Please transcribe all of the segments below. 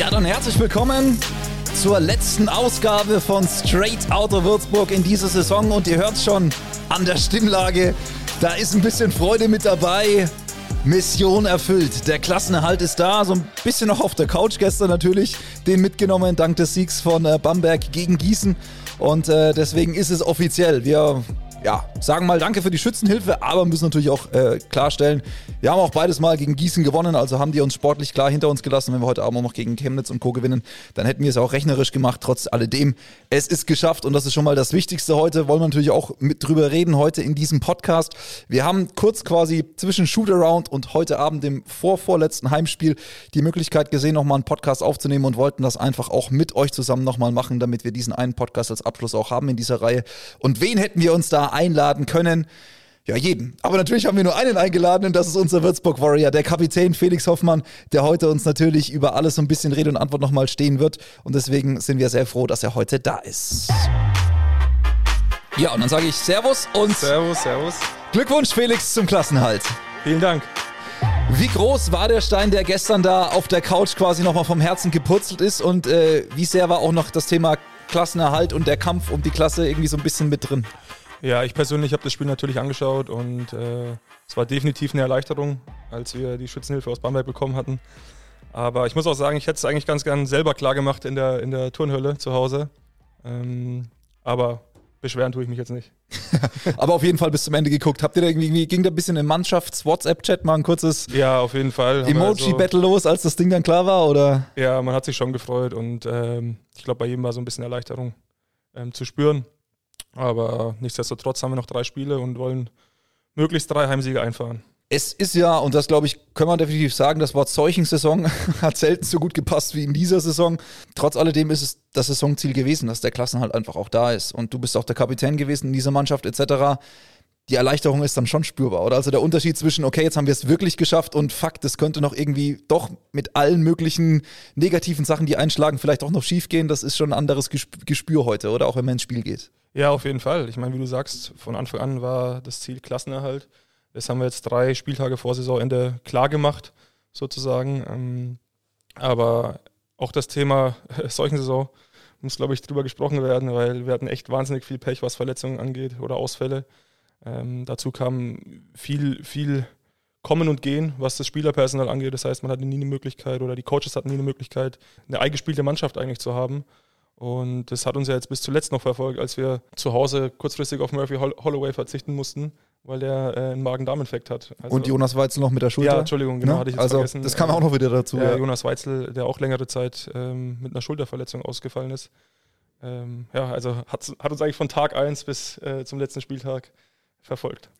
Ja, dann herzlich willkommen zur letzten Ausgabe von Straight Outta Würzburg in dieser Saison. Und ihr hört schon an der Stimmlage, da ist ein bisschen Freude mit dabei. Mission erfüllt. Der Klassenerhalt ist da. So ein bisschen noch auf der Couch gestern natürlich. Den mitgenommen dank des Siegs von äh, Bamberg gegen Gießen. Und äh, deswegen ist es offiziell. Wir ja, sagen mal Danke für die Schützenhilfe, aber müssen natürlich auch äh, klarstellen, wir haben auch beides mal gegen Gießen gewonnen, also haben die uns sportlich klar hinter uns gelassen. Wenn wir heute Abend auch noch gegen Chemnitz und Co. gewinnen, dann hätten wir es auch rechnerisch gemacht. Trotz alledem, es ist geschafft und das ist schon mal das Wichtigste heute. Wollen wir natürlich auch mit drüber reden heute in diesem Podcast. Wir haben kurz quasi zwischen Shootaround und heute Abend dem vorvorletzten Heimspiel die Möglichkeit gesehen, nochmal einen Podcast aufzunehmen und wollten das einfach auch mit euch zusammen nochmal machen, damit wir diesen einen Podcast als Abschluss auch haben in dieser Reihe. Und wen hätten wir uns da einladen können. Ja, jeden. Aber natürlich haben wir nur einen eingeladen und das ist unser Würzburg Warrior, der Kapitän Felix Hoffmann, der heute uns natürlich über alles so ein bisschen Rede und Antwort nochmal stehen wird. Und deswegen sind wir sehr froh, dass er heute da ist. Ja, und dann sage ich Servus und Servus, Servus. Glückwunsch, Felix, zum Klassenhalt. Vielen Dank. Wie groß war der Stein, der gestern da auf der Couch quasi nochmal vom Herzen gepurzelt ist? Und äh, wie sehr war auch noch das Thema Klassenerhalt und der Kampf um die Klasse irgendwie so ein bisschen mit drin? Ja, ich persönlich habe das Spiel natürlich angeschaut und äh, es war definitiv eine Erleichterung, als wir die Schützenhilfe aus Bamberg bekommen hatten. Aber ich muss auch sagen, ich hätte es eigentlich ganz gern selber klar gemacht in der, in der Turnhölle zu Hause. Ähm, aber beschweren tue ich mich jetzt nicht. aber auf jeden Fall bis zum Ende geguckt. Habt ihr da irgendwie, ging da ein bisschen im Mannschafts-WhatsApp-Chat mal ein kurzes ja, auf jeden Fall. Emoji-Battle los, als das Ding dann klar war? Oder? Ja, man hat sich schon gefreut und ähm, ich glaube, bei jedem war so ein bisschen Erleichterung ähm, zu spüren. Aber nichtsdestotrotz haben wir noch drei Spiele und wollen möglichst drei Heimsiege einfahren. Es ist ja, und das glaube ich, können wir definitiv sagen, das Wort Seuchensaison hat selten so gut gepasst wie in dieser Saison. Trotz alledem ist es das Saisonziel gewesen, dass der Klassenhalt einfach auch da ist. Und du bist auch der Kapitän gewesen in dieser Mannschaft etc die Erleichterung ist dann schon spürbar, oder? Also der Unterschied zwischen, okay, jetzt haben wir es wirklich geschafft und fuck, das könnte noch irgendwie doch mit allen möglichen negativen Sachen, die einschlagen, vielleicht auch noch schief gehen, das ist schon ein anderes Gespür heute, oder? Auch wenn man ins Spiel geht. Ja, auf jeden Fall. Ich meine, wie du sagst, von Anfang an war das Ziel Klassenerhalt. Das haben wir jetzt drei Spieltage vor Saisonende klar gemacht, sozusagen. Ähm, aber auch das Thema solchen Saison muss, glaube ich, drüber gesprochen werden, weil wir hatten echt wahnsinnig viel Pech, was Verletzungen angeht oder Ausfälle. Ähm, dazu kam viel, viel Kommen und Gehen, was das Spielerpersonal angeht. Das heißt, man hatte nie eine Möglichkeit oder die Coaches hatten nie eine Möglichkeit, eine eingespielte Mannschaft eigentlich zu haben. Und das hat uns ja jetzt bis zuletzt noch verfolgt, als wir zu Hause kurzfristig auf Murphy Holloway verzichten mussten, weil der äh, einen Magen-Darm-Infekt hat. Also und Jonas Weitzel noch mit der Schulter? Ja, Entschuldigung, genau, ne? hatte ich jetzt also, vergessen. Das kam auch noch wieder dazu. Ja, ja. Jonas Weitzel, der auch längere Zeit ähm, mit einer Schulterverletzung ausgefallen ist. Ähm, ja, also hat, hat, uns eigentlich von Tag 1 bis äh, zum letzten Spieltag verfolgt.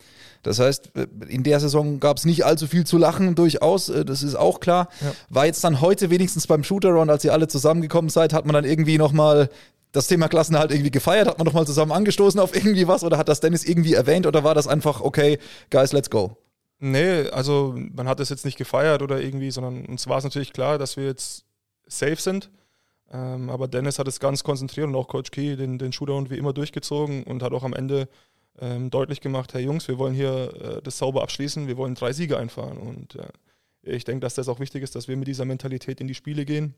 Das heißt, in der Saison gab es nicht allzu viel zu lachen, durchaus, äh, das ist auch klar. Ja. War jetzt dann heute wenigstens beim Shooter-Round, als ihr alle zusammengekommen seid, hat man dann irgendwie nochmal das Thema Klassen halt irgendwie gefeiert? Hat man nochmal zusammen angestoßen auf irgendwie was oder hat das Dennis irgendwie erwähnt oder war das einfach, okay, guys, let's go? Nee, also man hat es jetzt nicht gefeiert oder irgendwie, sondern uns war es natürlich klar, dass wir jetzt safe sind. Ähm, aber Dennis hat es ganz konzentriert und auch Coach Key den, den Shooter wie immer durchgezogen und hat auch am Ende ähm, deutlich gemacht, hey Jungs, wir wollen hier äh, das sauber abschließen, wir wollen drei Siege einfahren. Und äh, ich denke, dass das auch wichtig ist, dass wir mit dieser Mentalität in die Spiele gehen.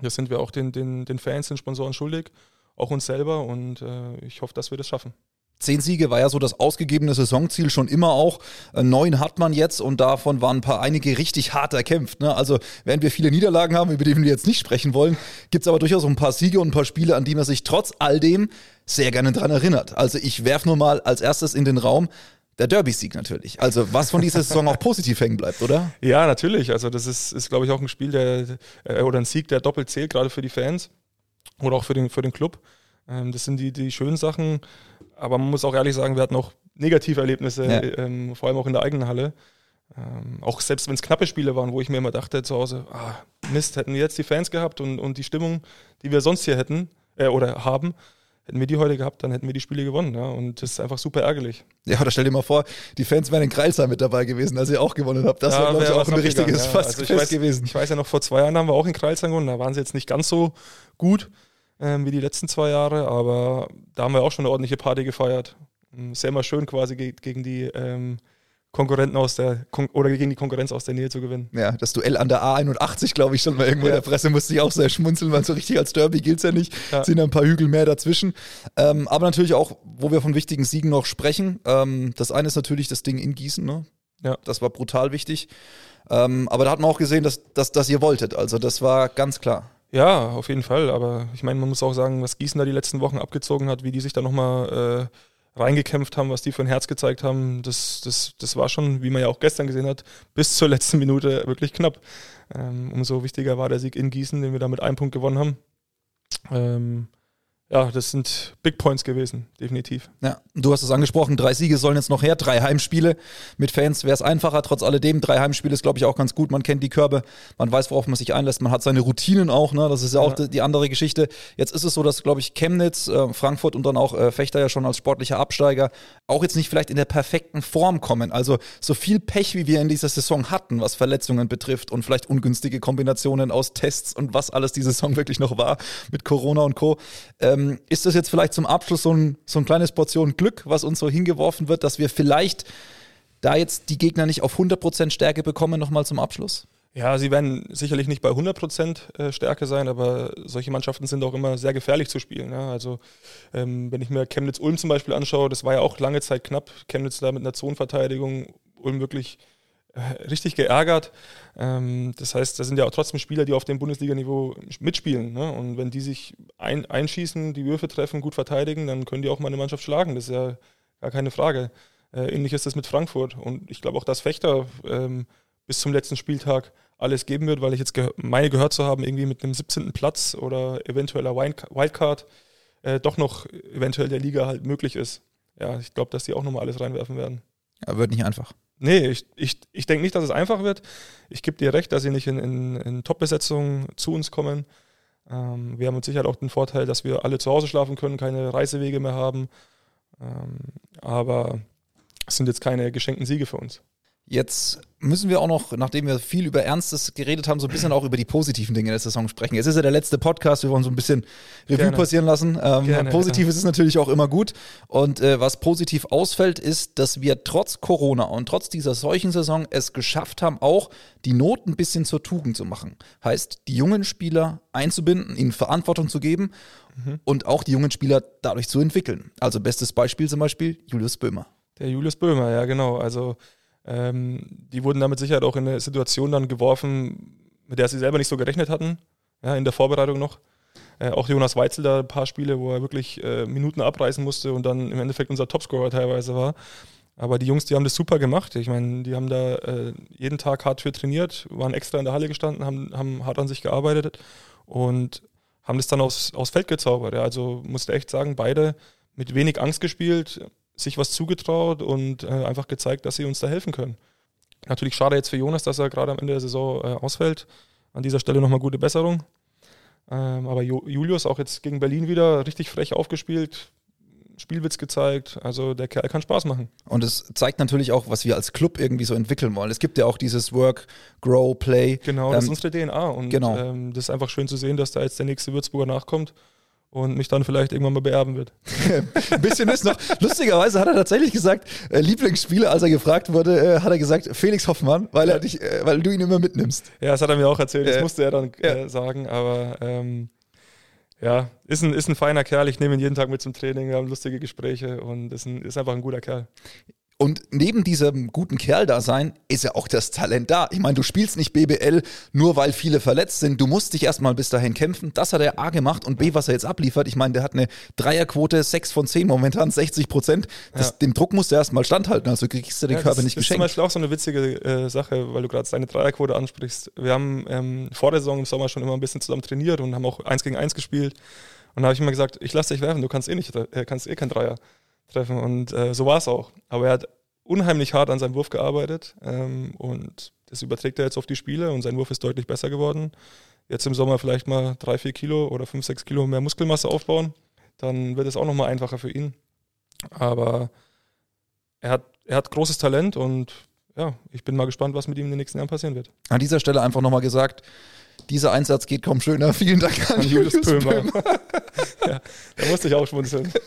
Das sind wir auch den, den, den Fans, den Sponsoren schuldig, auch uns selber. Und äh, ich hoffe, dass wir das schaffen. Zehn Siege war ja so das ausgegebene Saisonziel schon immer auch. Äh, neun hat man jetzt und davon waren ein paar einige richtig hart erkämpft. Ne? Also während wir viele Niederlagen haben, über die wir jetzt nicht sprechen wollen, gibt es aber durchaus ein paar Siege und ein paar Spiele, an die man sich trotz all dem sehr gerne dran erinnert. Also ich werfe nur mal als erstes in den Raum, der Derby-Sieg natürlich. Also was von dieser Saison auch positiv hängen bleibt, oder? Ja, natürlich. Also das ist, ist glaube ich, auch ein Spiel, der äh, oder ein Sieg, der doppelt zählt, gerade für die Fans oder auch für den, für den Club. Ähm, das sind die, die schönen Sachen. Aber man muss auch ehrlich sagen, wir hatten auch negative Erlebnisse, ja. ähm, vor allem auch in der eigenen Halle. Ähm, auch selbst wenn es knappe Spiele waren, wo ich mir immer dachte zu Hause, ah, Mist, hätten wir jetzt die Fans gehabt und, und die Stimmung, die wir sonst hier hätten äh, oder haben, hätten wir die heute gehabt, dann hätten wir die Spiele gewonnen. Ja? Und das ist einfach super ärgerlich. Ja, da stell dir mal vor, die Fans wären in Kreilsheim mit dabei gewesen, als ihr auch gewonnen habt. Das ja, wäre, glaube ich, auch ein richtiges ja. Fast also weiß, gewesen. Ich weiß ja noch, vor zwei Jahren haben wir auch in Kreilsheim gewonnen, da waren sie jetzt nicht ganz so gut ähm, wie die letzten zwei Jahre, aber da haben wir auch schon eine ordentliche Party gefeiert. Ist ja immer schön quasi gegen die ähm, Konkurrenten aus der Kon oder gegen die Konkurrenz aus der Nähe zu gewinnen. Ja, das Duell an der A81, glaube ich, schon mal irgendwo ja. in der Presse musste ich auch sehr schmunzeln, weil so richtig als Derby gilt es ja nicht. Ja. Sind ein paar Hügel mehr dazwischen. Ähm, aber natürlich auch, wo wir von wichtigen Siegen noch sprechen. Ähm, das eine ist natürlich das Ding in Gießen, ne? Ja. Das war brutal wichtig. Ähm, aber da hat man auch gesehen, dass, dass, dass ihr wolltet. Also das war ganz klar. Ja, auf jeden Fall. Aber ich meine, man muss auch sagen, was Gießen da die letzten Wochen abgezogen hat, wie die sich da nochmal äh, reingekämpft haben, was die für ein Herz gezeigt haben, das, das, das war schon, wie man ja auch gestern gesehen hat, bis zur letzten Minute wirklich knapp. Ähm, umso wichtiger war der Sieg in Gießen, den wir da mit einem Punkt gewonnen haben. Ähm, ja, das sind Big Points gewesen, definitiv. Ja, du hast es angesprochen, drei Siege sollen jetzt noch her, drei Heimspiele. Mit Fans wäre es einfacher, trotz alledem. Drei Heimspiele ist, glaube ich, auch ganz gut. Man kennt die Körbe, man weiß, worauf man sich einlässt, man hat seine Routinen auch, ne? Das ist ja, ja. auch die, die, andere Geschichte. Jetzt ist es so, dass, glaube ich, Chemnitz, äh, Frankfurt und dann auch äh, Fechter ja schon als sportlicher Absteiger auch jetzt nicht vielleicht in der perfekten Form kommen. Also so viel Pech, wie wir in dieser Saison hatten, was Verletzungen betrifft und vielleicht ungünstige Kombinationen aus Tests und was alles diese Saison wirklich noch war mit Corona und Co. Äh, ähm, ist das jetzt vielleicht zum Abschluss so ein, so ein kleines Portion Glück, was uns so hingeworfen wird, dass wir vielleicht da jetzt die Gegner nicht auf 100% Stärke bekommen, nochmal zum Abschluss? Ja, sie werden sicherlich nicht bei 100% äh, Stärke sein, aber solche Mannschaften sind auch immer sehr gefährlich zu spielen. Ja? Also, ähm, wenn ich mir Chemnitz-Ulm zum Beispiel anschaue, das war ja auch lange Zeit knapp. Chemnitz da mit einer Zonenverteidigung, Ulm wirklich richtig geärgert. Ähm, das heißt, da sind ja auch trotzdem Spieler, die auf dem Bundesliga-Niveau mitspielen. Ne? Und wenn die sich ein, einschießen, die Würfe treffen, gut verteidigen, dann können die auch mal eine Mannschaft schlagen. Das ist ja gar keine Frage. Äh, ähnlich ist das mit Frankfurt. Und ich glaube auch, dass Fechter ähm, bis zum letzten Spieltag alles geben wird, weil ich jetzt ge meine gehört zu haben, irgendwie mit einem 17. Platz oder eventueller Wildcard äh, doch noch eventuell der Liga halt möglich ist. Ja, ich glaube, dass die auch nochmal alles reinwerfen werden. Ja, wird nicht einfach. Nee, ich, ich, ich denke nicht, dass es einfach wird. Ich gebe dir recht, dass sie nicht in, in, in Top-Besetzungen zu uns kommen. Ähm, wir haben mit Sicherheit auch den Vorteil, dass wir alle zu Hause schlafen können, keine Reisewege mehr haben. Ähm, aber es sind jetzt keine geschenkten Siege für uns. Jetzt müssen wir auch noch, nachdem wir viel über Ernstes geredet haben, so ein bisschen auch über die positiven Dinge der Saison sprechen. Es ist ja der letzte Podcast, wir wollen so ein bisschen Revue Gerne. passieren lassen. Ähm, Gerne, positiv ja. ist natürlich auch immer gut. Und äh, was positiv ausfällt, ist, dass wir trotz Corona und trotz dieser solchen Saison es geschafft haben, auch die Not ein bisschen zur Tugend zu machen. Heißt, die jungen Spieler einzubinden, ihnen Verantwortung zu geben mhm. und auch die jungen Spieler dadurch zu entwickeln. Also bestes Beispiel zum Beispiel Julius Böhmer. Der Julius Böhmer, ja genau. Also ähm, die wurden damit Sicherheit auch in eine Situation dann geworfen, mit der sie selber nicht so gerechnet hatten, ja, in der Vorbereitung noch. Äh, auch Jonas Weitzel da ein paar Spiele, wo er wirklich äh, Minuten abreißen musste und dann im Endeffekt unser Topscorer teilweise war. Aber die Jungs, die haben das super gemacht. Ich meine, die haben da äh, jeden Tag hart für trainiert, waren extra in der Halle gestanden, haben, haben hart an sich gearbeitet und haben das dann aufs, aufs Feld gezaubert. Ja. Also musste echt sagen, beide mit wenig Angst gespielt, sich was zugetraut und äh, einfach gezeigt, dass sie uns da helfen können. Natürlich schade jetzt für Jonas, dass er gerade am Ende der Saison äh, ausfällt. An dieser Stelle nochmal gute Besserung. Ähm, aber jo Julius auch jetzt gegen Berlin wieder richtig frech aufgespielt, Spielwitz gezeigt. Also der Kerl kann Spaß machen. Und es zeigt natürlich auch, was wir als Club irgendwie so entwickeln wollen. Es gibt ja auch dieses Work, Grow, Play. Genau, das ähm, ist unsere DNA. Und genau. ähm, das ist einfach schön zu sehen, dass da jetzt der nächste Würzburger nachkommt und mich dann vielleicht irgendwann mal beerben wird. Ein bisschen ist noch. Lustigerweise hat er tatsächlich gesagt, äh, Lieblingsspieler, als er gefragt wurde, äh, hat er gesagt, Felix Hoffmann, weil er dich, äh, weil du ihn immer mitnimmst. Ja, das hat er mir auch erzählt, das musste er dann äh, sagen, aber ähm, ja, ist ein, ist ein feiner Kerl. Ich nehme ihn jeden Tag mit zum Training, wir haben lustige Gespräche und ist, ein, ist einfach ein guter Kerl. Und neben diesem guten Kerl da sein, ist ja auch das Talent da. Ich meine, du spielst nicht BBL nur, weil viele verletzt sind. Du musst dich erstmal bis dahin kämpfen. Das hat er A gemacht und B, was er jetzt abliefert. Ich meine, der hat eine Dreierquote, 6 von 10 momentan, 60 Prozent. Ja. Dem Druck musst du erstmal standhalten, also kriegst du den ja, Körper nicht geschenkt. Das ist zum Beispiel auch so eine witzige äh, Sache, weil du gerade deine Dreierquote ansprichst. Wir haben ähm, vor der Saison im Sommer schon immer ein bisschen zusammen trainiert und haben auch eins gegen eins gespielt. Und da habe ich immer gesagt, ich lasse dich werfen, du kannst eh nicht, äh, kannst eh kein Dreier treffen. Und äh, so war es auch. Aber er hat unheimlich hart an seinem Wurf gearbeitet ähm, und das überträgt er jetzt auf die Spiele und sein Wurf ist deutlich besser geworden. Jetzt im Sommer vielleicht mal drei, vier Kilo oder fünf, sechs Kilo mehr Muskelmasse aufbauen, dann wird es auch nochmal einfacher für ihn. Aber er hat, er hat großes Talent und ja, ich bin mal gespannt, was mit ihm in den nächsten Jahren passieren wird. An dieser Stelle einfach nochmal gesagt, Dieser Einsatz geht kaum schöner. Vielen Dank an, an Julius, Julius Pömer. Pömer. ja, da musste ich auch schmunzeln.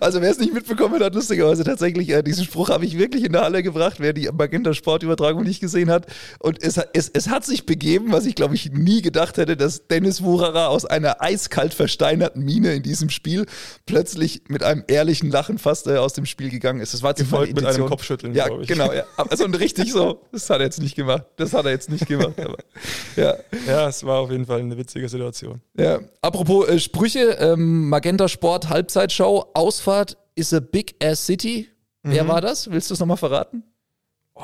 Also wer es nicht mitbekommen hat, lustigerweise tatsächlich, äh, diesen Spruch habe ich wirklich in der Halle gebracht, wer die Magenta Sportübertragung nicht gesehen hat. Und es, es, es hat sich begeben, was ich glaube ich nie gedacht hätte, dass Dennis Wucherer aus einer eiskalt versteinerten Mine in diesem Spiel plötzlich mit einem ehrlichen Lachen fast äh, aus dem Spiel gegangen ist. Das war Gefolgt mit einem Kopfschütteln, Ja, genau. Ja. Also richtig so, das hat er jetzt nicht gemacht. Das hat er jetzt nicht gemacht. Aber, ja. ja, es war auf jeden Fall eine witzige Situation. Ja. Apropos äh, Sprüche, ähm, Magenta Sport Halbzeitshow, Ausfahrt is a big ass city. Mhm. Wer war das? Willst du es nochmal verraten? Oh,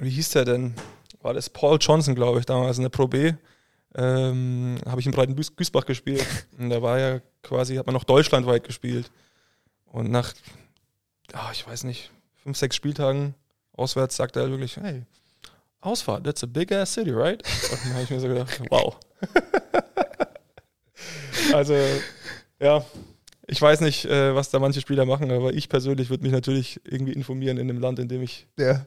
wie hieß der denn? War das Paul Johnson, glaube ich, damals in der Pro B. Ähm, habe ich in Breiten Güßbach gespielt. Und da war ja quasi, hat man noch deutschlandweit gespielt. Und nach, oh, ich weiß nicht, fünf, sechs Spieltagen auswärts sagt er wirklich, hey, Ausfahrt, that's a big ass city, right? Und dann habe ich mir so gedacht, wow. also, ja, ich weiß nicht, äh, was da manche Spieler machen, aber ich persönlich würde mich natürlich irgendwie informieren in dem Land, in dem ich. Ja.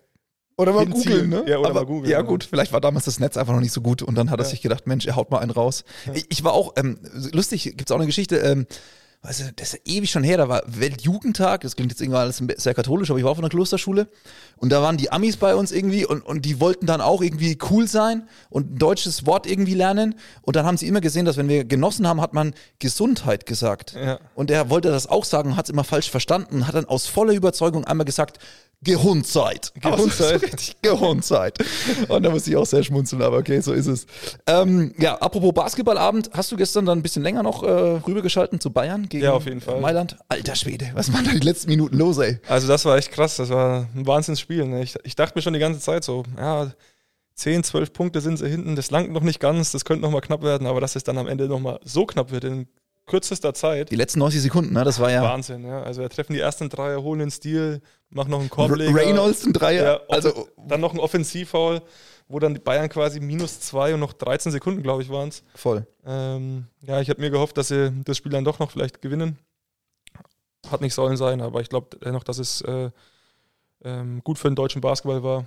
Oder mal googeln, ne? Ja, oder aber, mal googeln. Ja, gut, vielleicht war damals das Netz einfach noch nicht so gut und dann hat er sich gedacht, Mensch, er haut mal einen raus. Ja. Ich, ich, war auch, ähm, lustig, gibt es auch eine Geschichte, ähm, weißt du, das ist ewig schon her, da war Weltjugendtag, das klingt jetzt irgendwie alles sehr katholisch, aber ich war auf einer Klosterschule und da waren die Amis bei uns irgendwie und, und die wollten dann auch irgendwie cool sein und ein deutsches Wort irgendwie lernen und dann haben sie immer gesehen, dass wenn wir genossen haben, hat man Gesundheit gesagt. Ja. Und er wollte das auch sagen, hat es immer falsch verstanden, hat dann aus voller Überzeugung einmal gesagt, Gehundzeit. Gehundzeit. Gehundzeit. Und da muss ich auch sehr schmunzeln, aber okay, so ist es. Ähm, ja, apropos Basketballabend, hast du gestern dann ein bisschen länger noch äh, rübergeschalten zu Bayern gegen ja, auf jeden Fall. Mailand? Alter Schwede, was waren da die letzten Minuten los, ey? Also das war echt krass, das war ein Wahnsinnsspiel. Ne? Ich, ich dachte mir schon die ganze Zeit so, ja, 10, 12 Punkte sind sie hinten, das langt noch nicht ganz, das könnte noch mal knapp werden, aber dass es dann am Ende noch mal so knapp wird in kürzester Zeit. Die letzten 90 Sekunden, ne? das war ja. Wahnsinn, ja. Also wir treffen die ersten Dreier, holen den Stil, machen noch einen Korbleger. Reynolds ein Dreier. Ja, also dann noch ein Offensivfoul, wo dann die Bayern quasi minus zwei und noch 13 Sekunden, glaube ich, waren es. Voll. Ähm, ja, ich habe mir gehofft, dass sie das Spiel dann doch noch vielleicht gewinnen. Hat nicht sollen sein, aber ich glaube dennoch, dass es äh, ähm, gut für den deutschen Basketball war.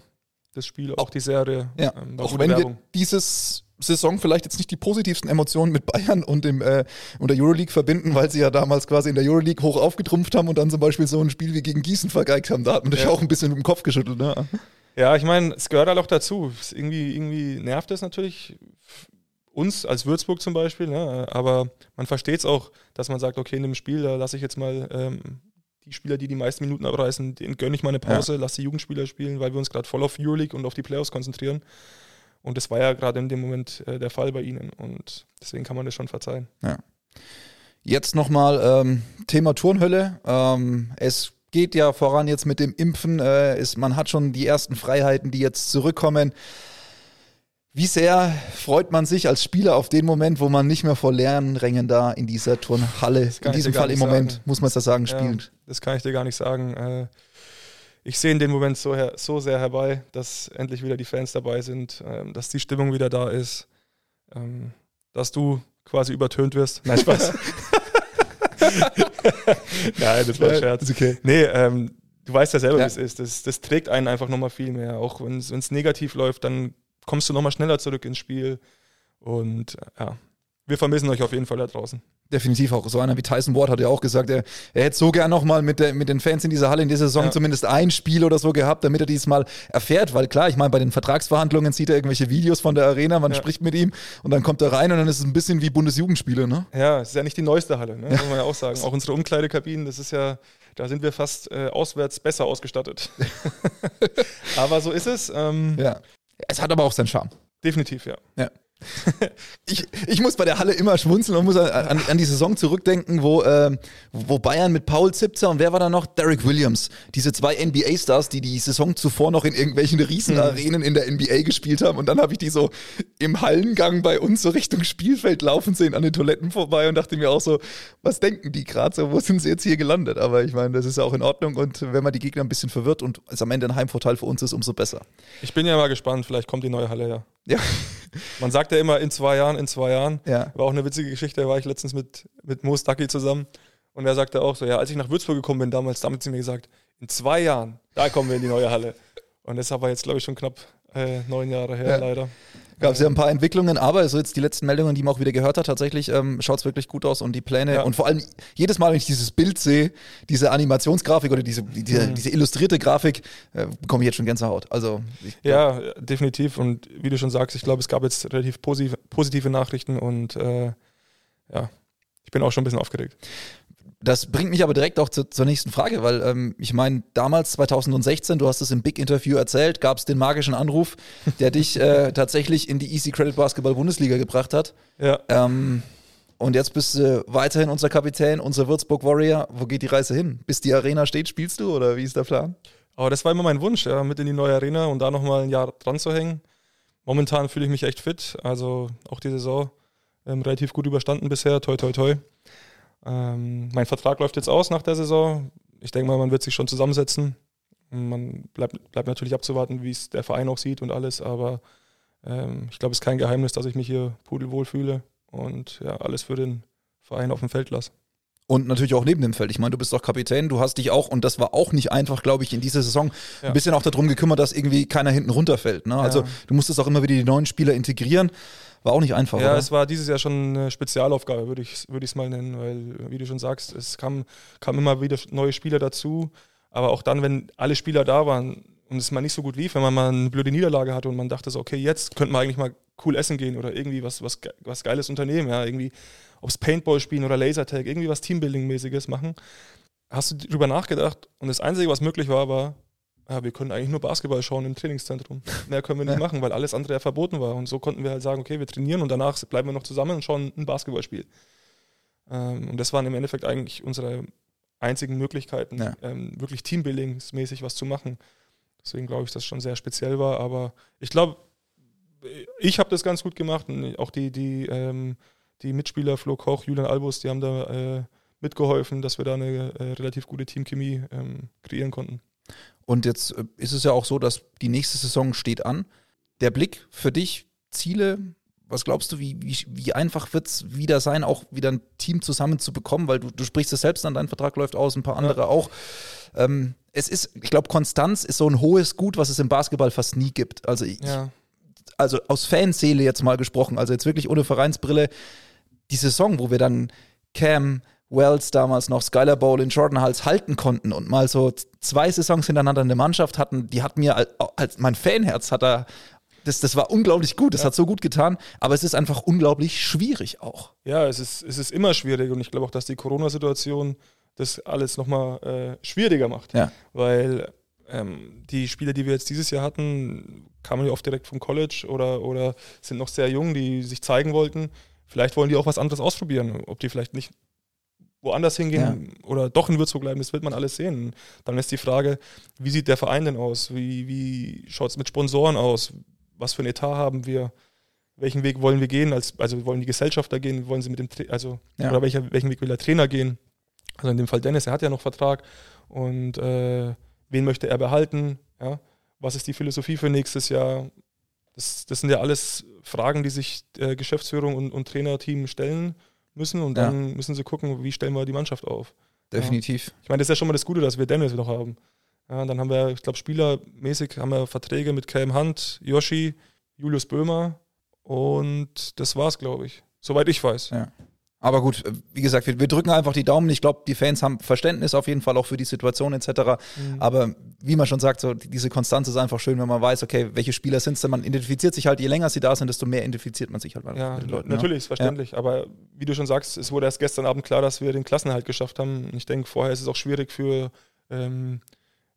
Das Spiel, auch die Serie. Ja, ähm, auch wenn Werbung. wir dieses Saison vielleicht jetzt nicht die positivsten Emotionen mit Bayern und, dem, äh, und der Euroleague verbinden, weil sie ja damals quasi in der Euroleague hoch aufgetrumpft haben und dann zum Beispiel so ein Spiel wie gegen Gießen vergeigt haben. Da hat man ja. auch ein bisschen mit dem Kopf geschüttelt. Ne? Ja, ich meine, es gehört halt auch dazu. irgendwie, irgendwie nervt es natürlich uns als Würzburg zum Beispiel, ne? aber man versteht es auch, dass man sagt, okay, in dem Spiel, da lasse ich jetzt mal ähm, die Spieler, die die meisten Minuten abreißen, denen gönne ich mal eine Pause, ja. lasse die Jugendspieler spielen, weil wir uns gerade voll auf Euroleague und auf die Playoffs konzentrieren. Und das war ja gerade in dem Moment äh, der Fall bei ihnen. Und deswegen kann man das schon verzeihen. Ja. Jetzt nochmal ähm, Thema Turnhölle. Ähm, es geht ja voran jetzt mit dem Impfen. Äh, ist, man hat schon die ersten Freiheiten, die jetzt zurückkommen. Wie sehr freut man sich als Spieler auf den Moment, wo man nicht mehr vor leeren Rängen da in dieser Turnhalle, in diesem Fall im Moment, sagen. muss man es das sagen, spielt? Ja, das kann ich dir gar nicht sagen. Äh, ich sehe in dem Moment so, her, so sehr herbei, dass endlich wieder die Fans dabei sind, ähm, dass die Stimmung wieder da ist, ähm, dass du quasi übertönt wirst. Nein, Spaß. Nein, das war ein Scherz. okay. Nee, ähm, du weißt ja selber, ja. wie es ist. Das, das trägt einen einfach nochmal viel mehr. Auch wenn es negativ läuft, dann kommst du nochmal schneller zurück ins Spiel. Und ja, wir vermissen euch auf jeden Fall da draußen definitiv auch so einer wie Tyson Ward hat ja auch gesagt, er, er hätte so gern nochmal mit, mit den Fans in dieser Halle in dieser Saison ja. zumindest ein Spiel oder so gehabt, damit er diesmal erfährt, weil klar, ich meine, bei den Vertragsverhandlungen sieht er irgendwelche Videos von der Arena, man ja. spricht mit ihm und dann kommt er rein und dann ist es ein bisschen wie Bundesjugendspiele, ne? Ja, es ist ja nicht die neueste Halle, ne? Ja. muss man ja auch sagen. Auch unsere Umkleidekabinen, das ist ja, da sind wir fast äh, auswärts besser ausgestattet. aber so ist es. Ähm, ja. Es hat aber auch seinen Charme. Definitiv, ja. Ja. ich, ich muss bei der Halle immer schmunzeln und muss an, an die Saison zurückdenken, wo, äh, wo Bayern mit Paul Zipzer und wer war da noch? Derek Williams. Diese zwei NBA-Stars, die die Saison zuvor noch in irgendwelchen Riesenarenen in der NBA gespielt haben. Und dann habe ich die so im Hallengang bei uns so Richtung Spielfeld laufen sehen, an den Toiletten vorbei und dachte mir auch so, was denken die gerade so? Wo sind sie jetzt hier gelandet? Aber ich meine, das ist ja auch in Ordnung. Und wenn man die Gegner ein bisschen verwirrt und es am Ende ein Heimvorteil für uns ist, umso besser. Ich bin ja mal gespannt. Vielleicht kommt die neue Halle ja. Ja. Man sagt ja immer in zwei Jahren, in zwei Jahren. Ja. War auch eine witzige Geschichte, da war ich letztens mit, mit Mo Stucky zusammen. Und er sagte auch so, ja, als ich nach Würzburg gekommen bin damals, damit sie mir gesagt, in zwei Jahren, da kommen wir in die neue Halle. Und das war jetzt, glaube ich, schon knapp äh, neun Jahre her, ja. leider. Gab es ja ein paar Entwicklungen, aber so jetzt die letzten Meldungen, die man auch wieder gehört hat, tatsächlich ähm, schaut es wirklich gut aus und die Pläne ja. und vor allem jedes Mal, wenn ich dieses Bild sehe, diese Animationsgrafik oder diese, diese, mhm. diese illustrierte Grafik, äh, bekomme ich jetzt schon Gänsehaut. Also ja, definitiv und wie du schon sagst, ich glaube, es gab jetzt relativ positive, positive Nachrichten und äh, ja, ich bin auch schon ein bisschen aufgeregt. Das bringt mich aber direkt auch zu, zur nächsten Frage, weil ähm, ich meine, damals 2016, du hast es im Big Interview erzählt, gab es den magischen Anruf, der dich äh, tatsächlich in die Easy Credit Basketball Bundesliga gebracht hat. Ja. Ähm, und jetzt bist du weiterhin unser Kapitän, unser Würzburg Warrior. Wo geht die Reise hin? Bis die Arena steht, spielst du oder wie ist der Plan? Aber das war immer mein Wunsch, ja, mit in die neue Arena und da nochmal ein Jahr dran zu hängen. Momentan fühle ich mich echt fit, also auch die Saison ähm, relativ gut überstanden bisher, toi toi toi. Ähm, mein Vertrag läuft jetzt aus nach der Saison. Ich denke mal, man wird sich schon zusammensetzen. Man bleibt, bleibt natürlich abzuwarten, wie es der Verein auch sieht und alles, aber ähm, ich glaube, es ist kein Geheimnis, dass ich mich hier pudelwohl fühle und ja, alles für den Verein auf dem Feld lasse. Und natürlich auch neben dem Feld. Ich meine, du bist doch Kapitän, du hast dich auch, und das war auch nicht einfach, glaube ich, in dieser Saison, ja. ein bisschen auch darum gekümmert, dass irgendwie keiner hinten runterfällt. Ne? Also du musstest auch immer wieder die neuen Spieler integrieren. War auch nicht einfach. Ja, oder? es war dieses Jahr schon eine Spezialaufgabe, würde ich es würd mal nennen, weil, wie du schon sagst, es kam, kam immer wieder neue Spieler dazu. Aber auch dann, wenn alle Spieler da waren und es mal nicht so gut lief, wenn man mal eine blöde Niederlage hatte und man dachte so, okay, jetzt könnte man eigentlich mal cool essen gehen oder irgendwie was, was, was Geiles unternehmen, ja, irgendwie aufs Paintball spielen oder Lasertag, irgendwie was Teambuilding-mäßiges machen. Hast du drüber nachgedacht und das Einzige, was möglich war, war, ja, wir können eigentlich nur Basketball schauen im Trainingszentrum. Mehr können wir nicht machen, weil alles andere ja verboten war. Und so konnten wir halt sagen, okay, wir trainieren und danach bleiben wir noch zusammen und schauen ein Basketballspiel. Ähm, und das waren im Endeffekt eigentlich unsere einzigen Möglichkeiten, ja. ähm, wirklich Teambuildingsmäßig was zu machen. Deswegen glaube ich, dass es schon sehr speziell war. Aber ich glaube, ich habe das ganz gut gemacht und auch die, die, ähm, die Mitspieler Flo Koch, Julian Albus, die haben da äh, mitgeholfen, dass wir da eine äh, relativ gute Teamchemie ähm, kreieren konnten. Und jetzt äh, ist es ja auch so, dass die nächste Saison steht an. Der Blick für dich, Ziele, was glaubst du, wie, wie, wie einfach wird es wieder sein, auch wieder ein Team zusammenzubekommen? Weil du, du sprichst es selbst an, dein Vertrag läuft aus, ein paar andere ja. auch. Ähm, es ist, ich glaube, Konstanz ist so ein hohes Gut, was es im Basketball fast nie gibt. Also, ich, ja. Also aus Fanseele jetzt mal gesprochen, also jetzt wirklich ohne Vereinsbrille, die Saison, wo wir dann Cam, Wells damals noch Skylar Bowl in Jordan Hals halten konnten und mal so zwei Saisons hintereinander eine Mannschaft hatten, die hat mir als mein Fanherz hat er das, das war unglaublich gut, das ja. hat so gut getan, aber es ist einfach unglaublich schwierig auch. Ja, es ist, es ist immer schwierig und ich glaube auch, dass die Corona-Situation das alles nochmal äh, schwieriger macht. Ja. Weil ähm, die Spieler, die wir jetzt dieses Jahr hatten, kamen ja oft direkt vom College oder, oder sind noch sehr jung, die sich zeigen wollten. Vielleicht wollen die auch was anderes ausprobieren, ob die vielleicht nicht woanders hingehen ja. oder doch in Würzburg bleiben, das wird man alles sehen. Dann ist die Frage, wie sieht der Verein denn aus? Wie, wie schaut es mit Sponsoren aus? Was für ein Etat haben wir? Welchen Weg wollen wir gehen? Als, also wollen die Gesellschafter gehen? Wollen sie mit dem, Tra also, ja. oder welcher, welchen Weg will der Trainer gehen? Also in dem Fall Dennis, er hat ja noch Vertrag. Und äh, wen möchte er behalten? Ja? Was ist die Philosophie für nächstes Jahr? Das, das sind ja alles Fragen, die sich äh, Geschäftsführung und, und Trainerteam stellen müssen und dann ja. müssen sie gucken, wie stellen wir die Mannschaft auf. Definitiv. Ja. Ich meine, das ist ja schon mal das Gute, dass wir Dennis noch haben. Ja, dann haben wir, ich glaube, spielermäßig haben wir Verträge mit Cam Hunt, Yoshi, Julius Böhmer und das war's, glaube ich. Soweit ich weiß. Ja. Aber gut, wie gesagt, wir, wir drücken einfach die Daumen. Ich glaube, die Fans haben Verständnis auf jeden Fall auch für die Situation etc. Mhm. Aber wie man schon sagt, so diese Konstanz ist einfach schön, wenn man weiß, okay, welche Spieler sind es denn? Man identifiziert sich halt, je länger sie da sind, desto mehr identifiziert man sich halt ja, mit den Leuten. Natürlich, ja. ist verständlich. Ja. Aber wie du schon sagst, es wurde erst gestern Abend klar, dass wir den Klassenhalt geschafft haben. Ich denke, vorher ist es auch schwierig für ähm, ähm,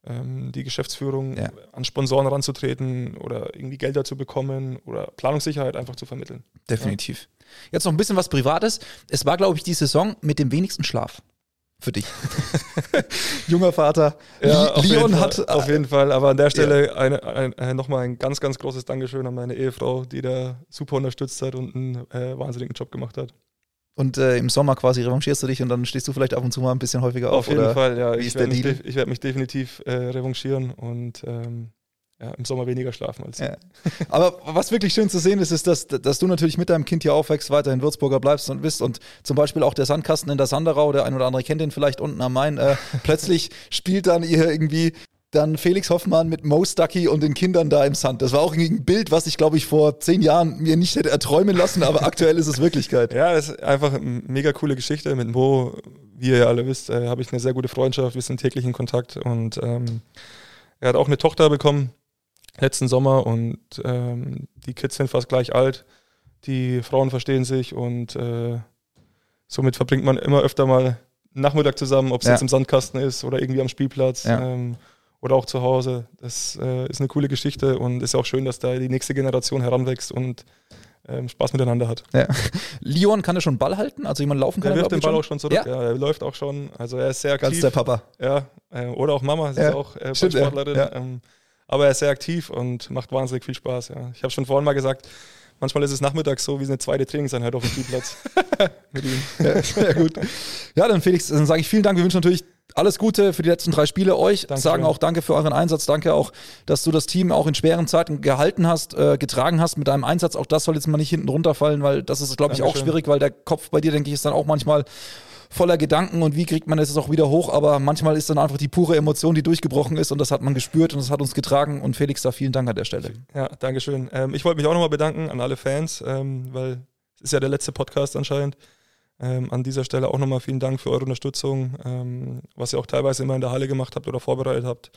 die Geschäftsführung ja. an Sponsoren ranzutreten oder irgendwie Gelder zu bekommen oder Planungssicherheit einfach zu vermitteln. Definitiv. Jetzt noch ein bisschen was Privates. Es war, glaube ich, die Saison mit dem wenigsten Schlaf für dich. Junger Vater. Ja, Leon hat. Auf jeden Fall. Aber an der Stelle ja. eine, eine, eine, nochmal ein ganz, ganz großes Dankeschön an meine Ehefrau, die da super unterstützt hat und einen äh, wahnsinnigen Job gemacht hat. Und äh, im Sommer quasi revanchierst du dich und dann stehst du vielleicht ab und zu mal ein bisschen häufiger auf. Auf jeden Fall, ja. ich werde mich, werd mich, definitiv äh, revanchieren und ähm, ja, im Sommer weniger schlafen als. Ja. Aber was wirklich schön zu sehen ist, ist, dass, dass du natürlich mit deinem Kind hier aufwächst, weiterhin Würzburger bleibst und bist und zum Beispiel auch der Sandkasten in der Sanderau, der ein oder andere kennt den vielleicht unten am Main, äh, plötzlich spielt dann ihr irgendwie dann Felix Hoffmann mit Mo Stucky und den Kindern da im Sand. Das war auch ein Bild, was ich, glaube ich, vor zehn Jahren mir nicht hätte erträumen lassen, aber aktuell ist es Wirklichkeit. Ja, das ist einfach eine mega coole Geschichte. Mit Mo, wie ihr ja alle wisst, äh, habe ich eine sehr gute Freundschaft. Wir sind täglich in Kontakt und ähm, er hat auch eine Tochter bekommen letzten Sommer und ähm, die Kids sind fast gleich alt. Die Frauen verstehen sich und äh, somit verbringt man immer öfter mal Nachmittag zusammen, ob es ja. jetzt im Sandkasten ist oder irgendwie am Spielplatz. Ja. Ähm, oder auch zu Hause. Das äh, ist eine coole Geschichte und ist auch schön, dass da die nächste Generation heranwächst und ähm, Spaß miteinander hat. Ja. Leon kann er schon Ball halten? Also jemand laufen kann? Er wirft den Ball schon? auch schon zurück. Ja? ja? er läuft auch schon. Also er ist sehr aktiv. Ganz der Papa. Ja, äh, oder auch Mama, sie ja. ist auch äh, Sportlerin. Ja. Ähm, aber er ist sehr aktiv und macht wahnsinnig viel Spaß. Ja. Ich habe schon vorhin mal gesagt, manchmal ist es nachmittags so wie eine zweite Trainingseinheit auf dem Spielplatz mit ihm. Ja, sehr gut. Ja, dann Felix, dann sage ich vielen Dank. Wir wünschen natürlich alles Gute für die letzten drei Spiele euch. Dankeschön. Sagen auch danke für euren Einsatz. Danke auch, dass du das Team auch in schweren Zeiten gehalten hast, äh, getragen hast mit deinem Einsatz. Auch das soll jetzt mal nicht hinten runterfallen, weil das ist, glaube ich, Dankeschön. auch schwierig, weil der Kopf bei dir, denke ich, ist dann auch manchmal voller Gedanken und wie kriegt man das jetzt auch wieder hoch. Aber manchmal ist dann einfach die pure Emotion, die durchgebrochen ist und das hat man gespürt und das hat uns getragen. Und Felix, da vielen Dank an der Stelle. Ja, Dankeschön. Ähm, ich wollte mich auch nochmal bedanken an alle Fans, ähm, weil es ist ja der letzte Podcast anscheinend. Ähm, an dieser Stelle auch nochmal vielen Dank für eure Unterstützung, ähm, was ihr auch teilweise immer in der Halle gemacht habt oder vorbereitet habt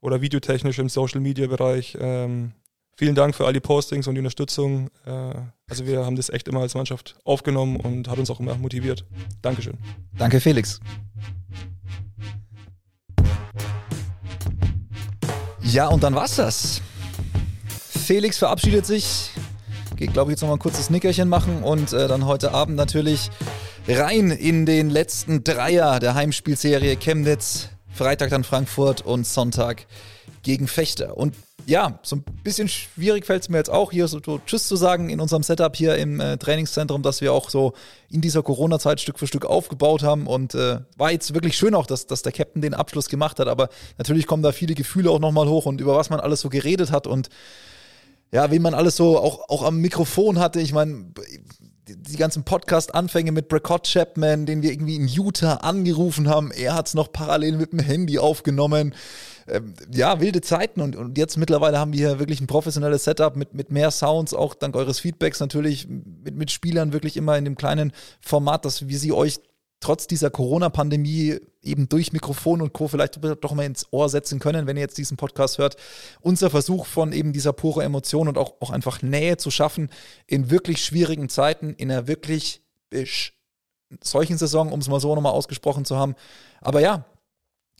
oder videotechnisch im Social Media Bereich. Ähm, vielen Dank für all die Postings und die Unterstützung. Äh, also wir haben das echt immer als Mannschaft aufgenommen und hat uns auch immer motiviert. Dankeschön. Danke, Felix. Ja, und dann war's das. Felix verabschiedet sich Geht, glaube ich, jetzt nochmal ein kurzes Nickerchen machen und äh, dann heute Abend natürlich rein in den letzten Dreier der Heimspielserie Chemnitz. Freitag dann Frankfurt und Sonntag gegen Fechter. Und ja, so ein bisschen schwierig fällt es mir jetzt auch hier so, so, Tschüss zu sagen in unserem Setup hier im äh, Trainingszentrum, dass wir auch so in dieser Corona-Zeit Stück für Stück aufgebaut haben. Und äh, war jetzt wirklich schön auch, dass, dass der Captain den Abschluss gemacht hat. Aber natürlich kommen da viele Gefühle auch nochmal hoch und über was man alles so geredet hat. Und ja, wie man alles so auch, auch am Mikrofon hatte. Ich meine, die ganzen Podcast-Anfänge mit Brecott Chapman, den wir irgendwie in Utah angerufen haben. Er hat es noch parallel mit dem Handy aufgenommen. Ähm, ja, wilde Zeiten und, und jetzt mittlerweile haben wir hier wirklich ein professionelles Setup mit, mit mehr Sounds, auch dank eures Feedbacks natürlich, mit, mit Spielern wirklich immer in dem kleinen Format, dass wir sie euch trotz dieser Corona-Pandemie eben durch Mikrofon und Co. vielleicht doch mal ins Ohr setzen können, wenn ihr jetzt diesen Podcast hört. Unser Versuch von eben dieser pure Emotion und auch, auch einfach Nähe zu schaffen in wirklich schwierigen Zeiten, in einer wirklich solchen Saison, um es mal so nochmal ausgesprochen zu haben. Aber ja,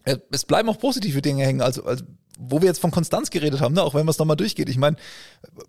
äh, es bleiben auch positive Dinge hängen. Also, also wo wir jetzt von Konstanz geredet haben, ne? auch wenn man es nochmal durchgeht. Ich meine,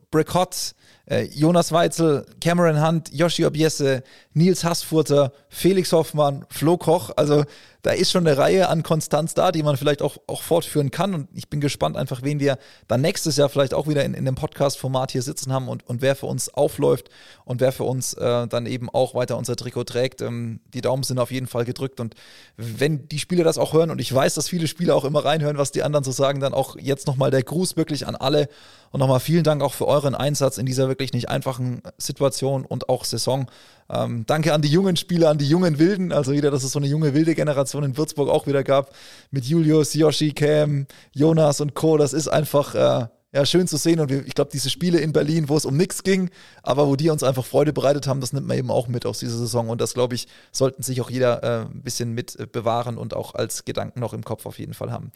Brecott, äh, Jonas Weitzel, Cameron Hunt, Joshi Obiese, Nils Hassfurter, Felix Hoffmann, Flo Koch. Also da ist schon eine Reihe an Konstanz da, die man vielleicht auch, auch fortführen kann. Und ich bin gespannt einfach, wen wir dann nächstes Jahr vielleicht auch wieder in, in dem Podcast-Format hier sitzen haben und, und wer für uns aufläuft und wer für uns äh, dann eben auch weiter unser Trikot trägt. Ähm, die Daumen sind auf jeden Fall gedrückt. Und wenn die Spieler das auch hören, und ich weiß, dass viele Spieler auch immer reinhören, was die anderen so sagen, dann auch jetzt nochmal der Gruß wirklich an alle. Und nochmal vielen Dank auch für euren Einsatz in dieser wirklich nicht einfachen Situation und auch Saison. Ähm, danke an die jungen Spieler, an die jungen Wilden, also wieder, dass es so eine junge wilde Generation in Würzburg auch wieder gab, mit Julius, Yoshi, Cam, Jonas und Co. Das ist einfach äh, ja, schön zu sehen und ich glaube, diese Spiele in Berlin, wo es um nichts ging, aber wo die uns einfach Freude bereitet haben, das nimmt man eben auch mit aus dieser Saison und das, glaube ich, sollten sich auch jeder äh, ein bisschen mit äh, bewahren und auch als Gedanken noch im Kopf auf jeden Fall haben.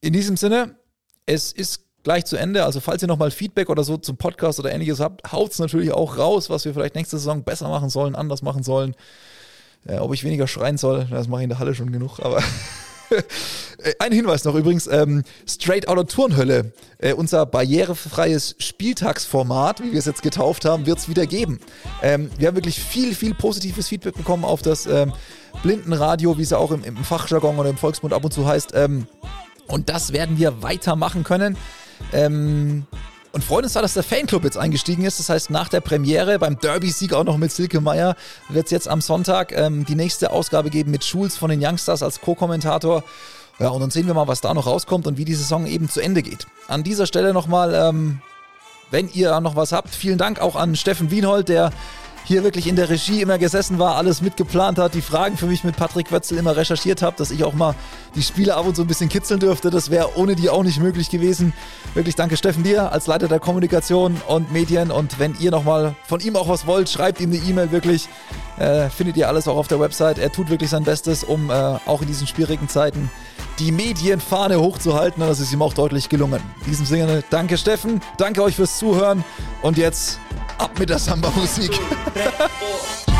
In diesem Sinne, es ist gleich zu Ende. Also falls ihr nochmal Feedback oder so zum Podcast oder ähnliches habt, haut es natürlich auch raus, was wir vielleicht nächste Saison besser machen sollen, anders machen sollen. Äh, ob ich weniger schreien soll, das mache ich in der Halle schon genug, aber Ein Hinweis noch übrigens, ähm, Straight Outta Turnhölle, äh, unser barrierefreies Spieltagsformat, wie wir es jetzt getauft haben, wird es wieder geben. Ähm, wir haben wirklich viel, viel positives Feedback bekommen auf das ähm, Blindenradio, wie es ja auch im, im, Fachjargon oder im Volksmund ab und zu heißt. Ähm, und das werden wir weitermachen können. Ähm, und freuen uns da, dass der Fanclub jetzt eingestiegen ist. Das heißt, nach der Premiere beim Derby-Sieg auch noch mit Silke Meier wird es jetzt am Sonntag ähm, die nächste Ausgabe geben mit Schulz von den Youngsters als Co-Kommentator. Ja, und dann sehen wir mal, was da noch rauskommt und wie die Saison eben zu Ende geht. An dieser Stelle nochmal, ähm, wenn ihr noch was habt, vielen Dank auch an Steffen Wienhold, der hier wirklich in der Regie immer gesessen war, alles mitgeplant hat, die Fragen für mich mit Patrick Wötzel immer recherchiert habe, dass ich auch mal die Spiele ab und zu ein bisschen kitzeln dürfte. Das wäre ohne die auch nicht möglich gewesen. Wirklich danke Steffen dir als Leiter der Kommunikation und Medien. Und wenn ihr nochmal von ihm auch was wollt, schreibt ihm eine E-Mail wirklich. Äh, findet ihr alles auch auf der Website. Er tut wirklich sein Bestes, um äh, auch in diesen schwierigen Zeiten die Medienfahne hochzuhalten. Und das ist ihm auch deutlich gelungen. In diesem Sinne, danke Steffen, danke euch fürs Zuhören und jetzt ab mit der Samba-Musik.